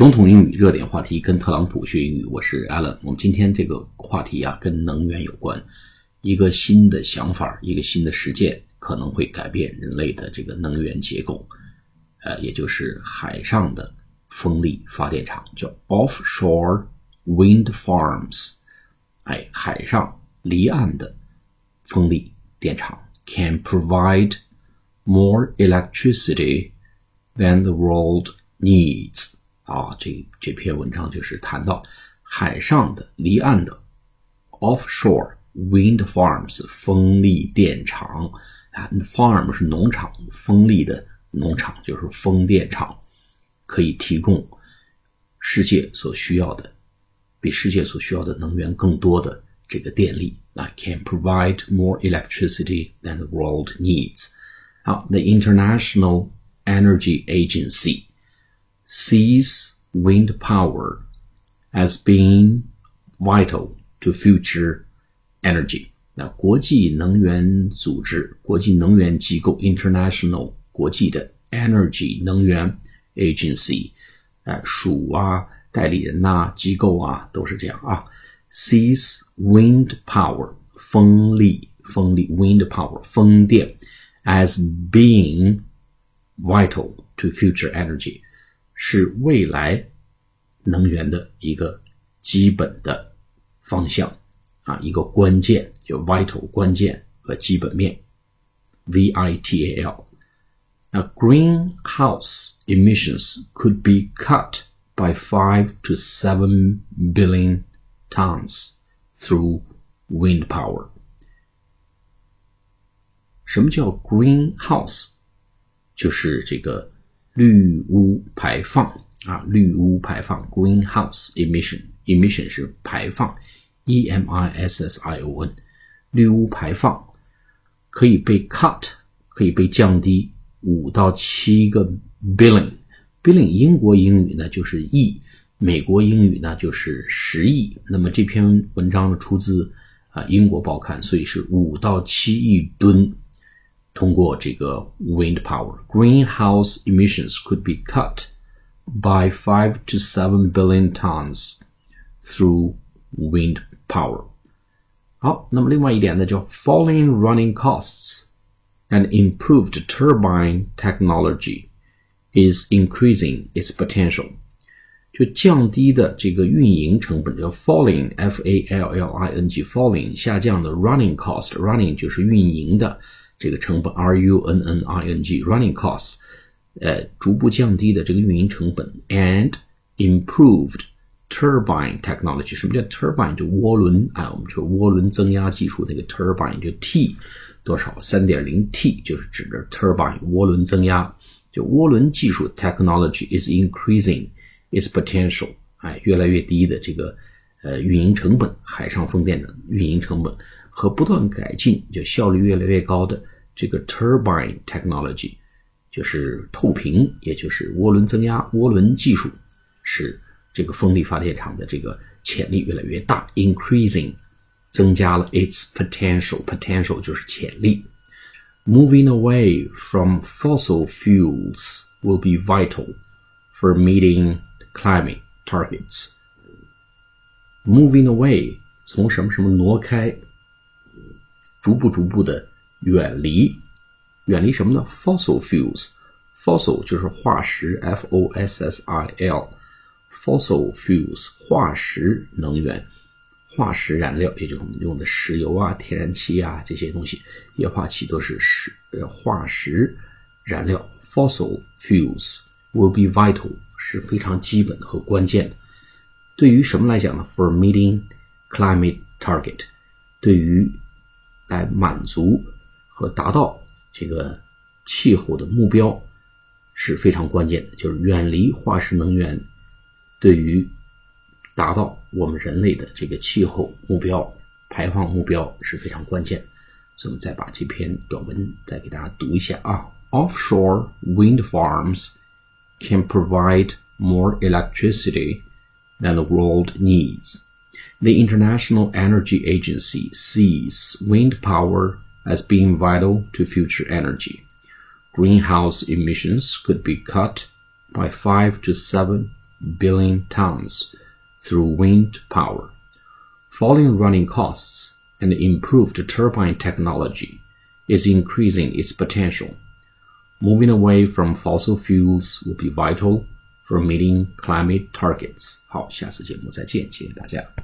总统英语热点话题跟特朗普学英语，我是 Alan。我们今天这个话题啊，跟能源有关。一个新的想法，一个新的实践，可能会改变人类的这个能源结构。呃，也就是海上的风力发电厂，叫 offshore wind farms。哎，海上离岸的风力电厂 can provide more electricity than the world needs。啊，这这篇文章就是谈到海上的离岸的 offshore wind farms 风力电厂啊，farm 是农场，风力的农场就是风电场，可以提供世界所需要的比世界所需要的能源更多的这个电力啊，can provide more electricity than the world needs。好，the International Energy Agency。sees wind power as being vital to future energy。那国际能源组织、国际能源机构 （International 国际的 Energy 能源 Agency） 啊，属啊、代理人呐、机构啊，都是这样啊。sees wind power 风力、风力 wind power 风电 as being vital to future energy。 是未来能源的一个基本的方向啊，一个关键，就 vital 关键和基本面，V I T A L。那 greenhouse emissions could be cut by five to seven billion tons through wind power。什么叫 greenhouse？就是这个。 绿污排放啊，绿污排放 （greenhouse emission），emission 是排放，e m i s s i o n，绿污排放可以被 cut，可以被降低五到七个 billion，billion 英国英语呢就是亿，美国英语呢就是十亿。那么这篇文章呢出自啊英国报刊，所以是五到七亿吨。通过这个 wind power, greenhouse emissions could be cut by five to seven billion tons through wind power. 好，那么另外一点呢，叫 falling running costs and improved turbine technology is increasing its potential. 就降低的这个运营成本叫 falling f a l l i n g falling 下降的 running cost running 就是运营的。 这个成本 R U N N I N G running costs，呃，逐步降低的这个运营成本，and improved turbine technology。什么叫 turbine？就涡轮啊，我们说涡轮增压技术那个 turbine 就 T 多少？三点零 T 就是指的 turbine 涡轮增压。就涡轮技术 technology is increasing its potential，哎，越来越低的这个呃运营成本，海上风电的运营成本和不断改进，就效率越来越高的。这个 turbine technology 就是透屏，也就是涡轮增压、涡轮技术，使这个风力发电厂的这个潜力越来越大，increasing 增加了 its potential，potential 就是潜力。Moving away from fossil fuels will be vital for meeting climate targets. Moving away 从什么什么挪开， 逐步逐步的。远离，远离什么呢？Fossil fuels，fossil 就是化石，F O S S I L，fossil fuels 化石能源，化石燃料，也就是我们用的石油啊、天然气啊这些东西，液化气都是石呃化石燃料。Fossil fuels will be vital 是非常基本和关键的。对于什么来讲呢？For meeting climate target，对于来满足。和达到这个气候的目标是非常关键的，就是远离化石能源，对于达到我们人类的这个气候目标、排放目标是非常关键。所以，我们再把这篇短文再给大家读一下啊。Offshore wind farms can provide more electricity than the world needs. The International Energy Agency sees wind power as being vital to future energy. Greenhouse emissions could be cut by 5 to 7 billion tons through wind power. Falling running costs and improved turbine technology is increasing its potential. Moving away from fossil fuels will be vital for meeting climate targets. 好，下次节目再见，谢谢大家。